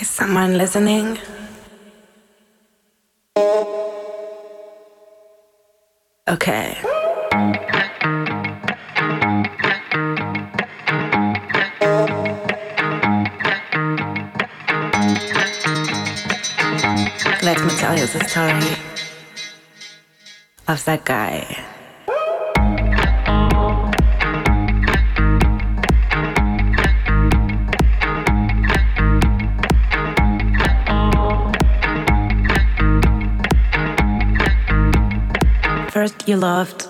Is someone listening? Okay. Let me tell you the story of that guy. you loved.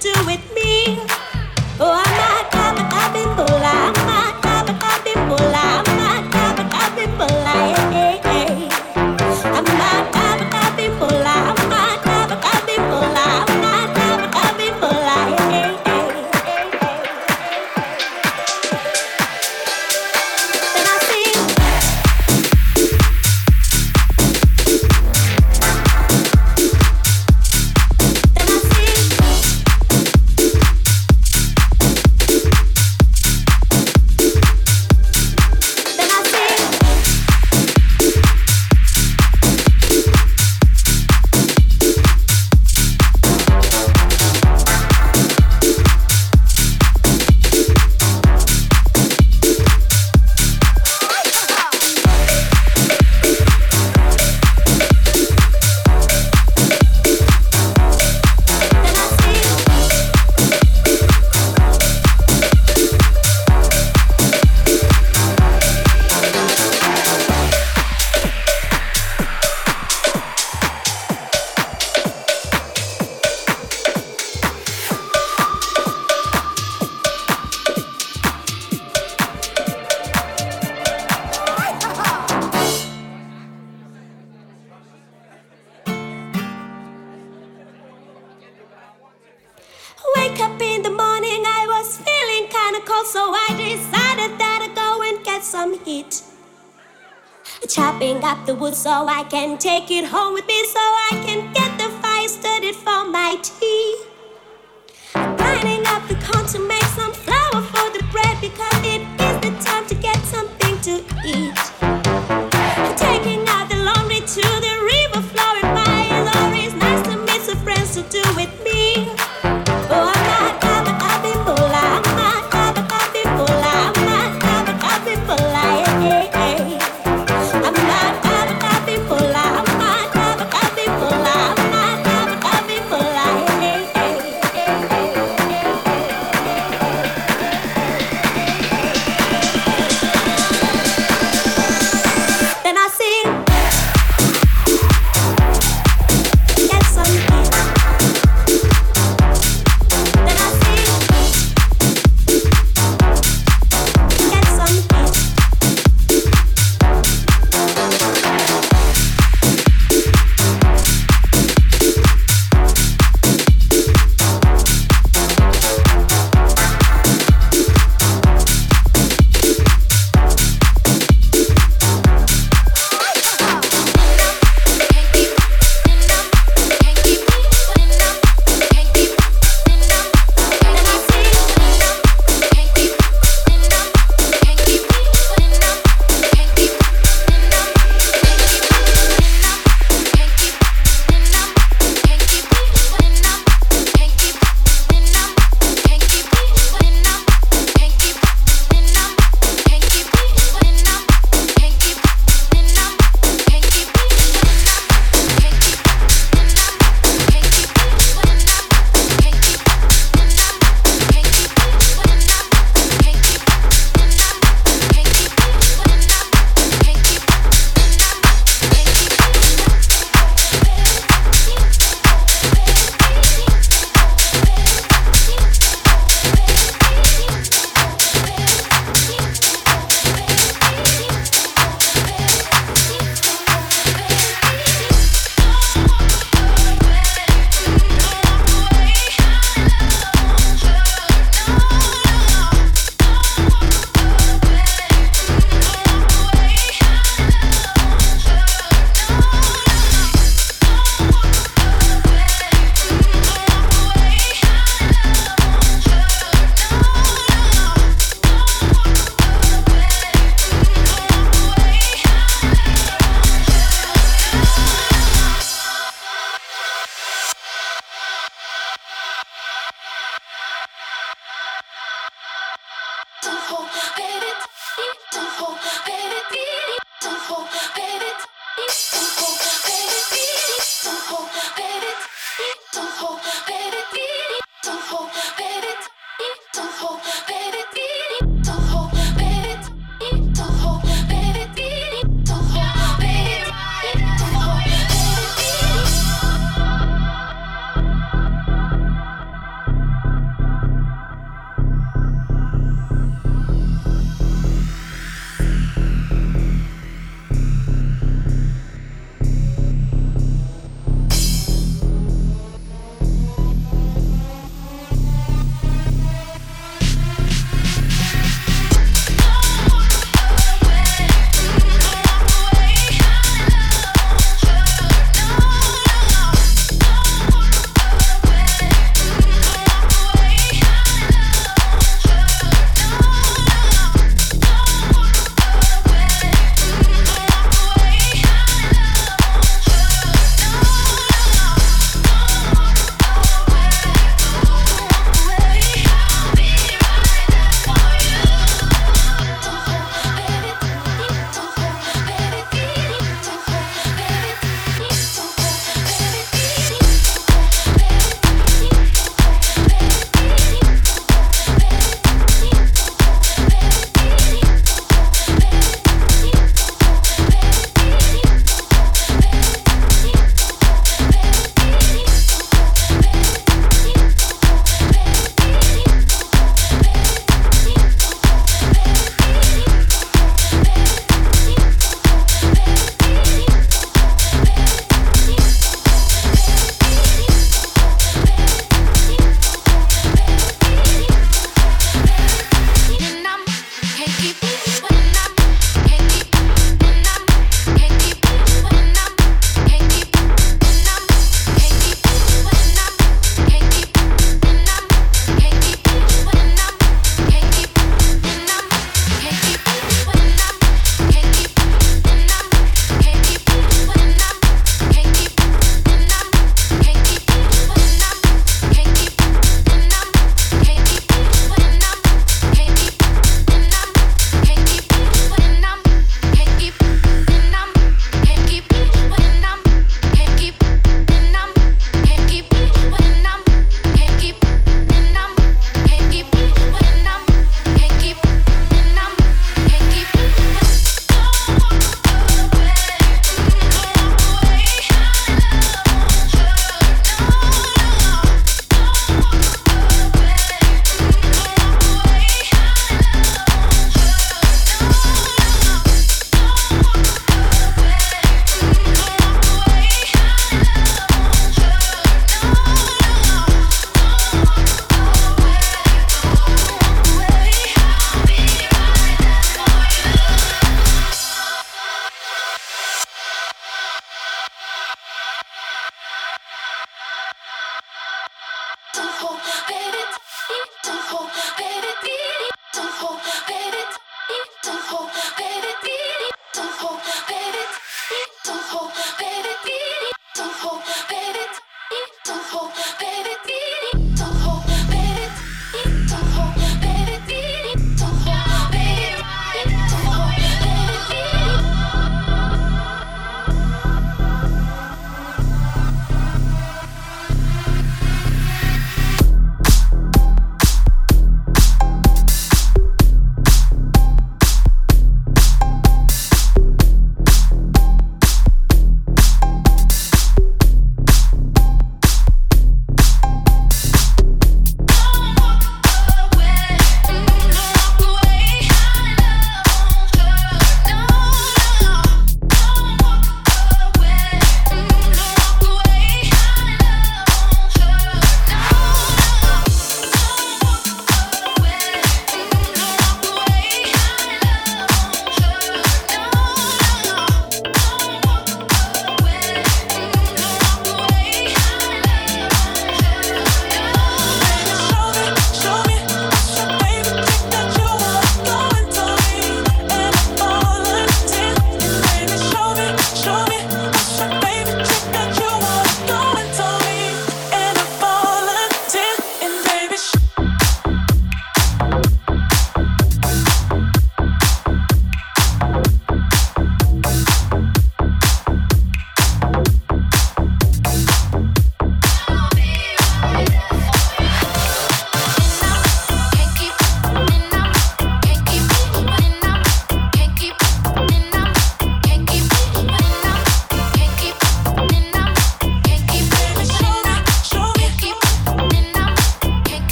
So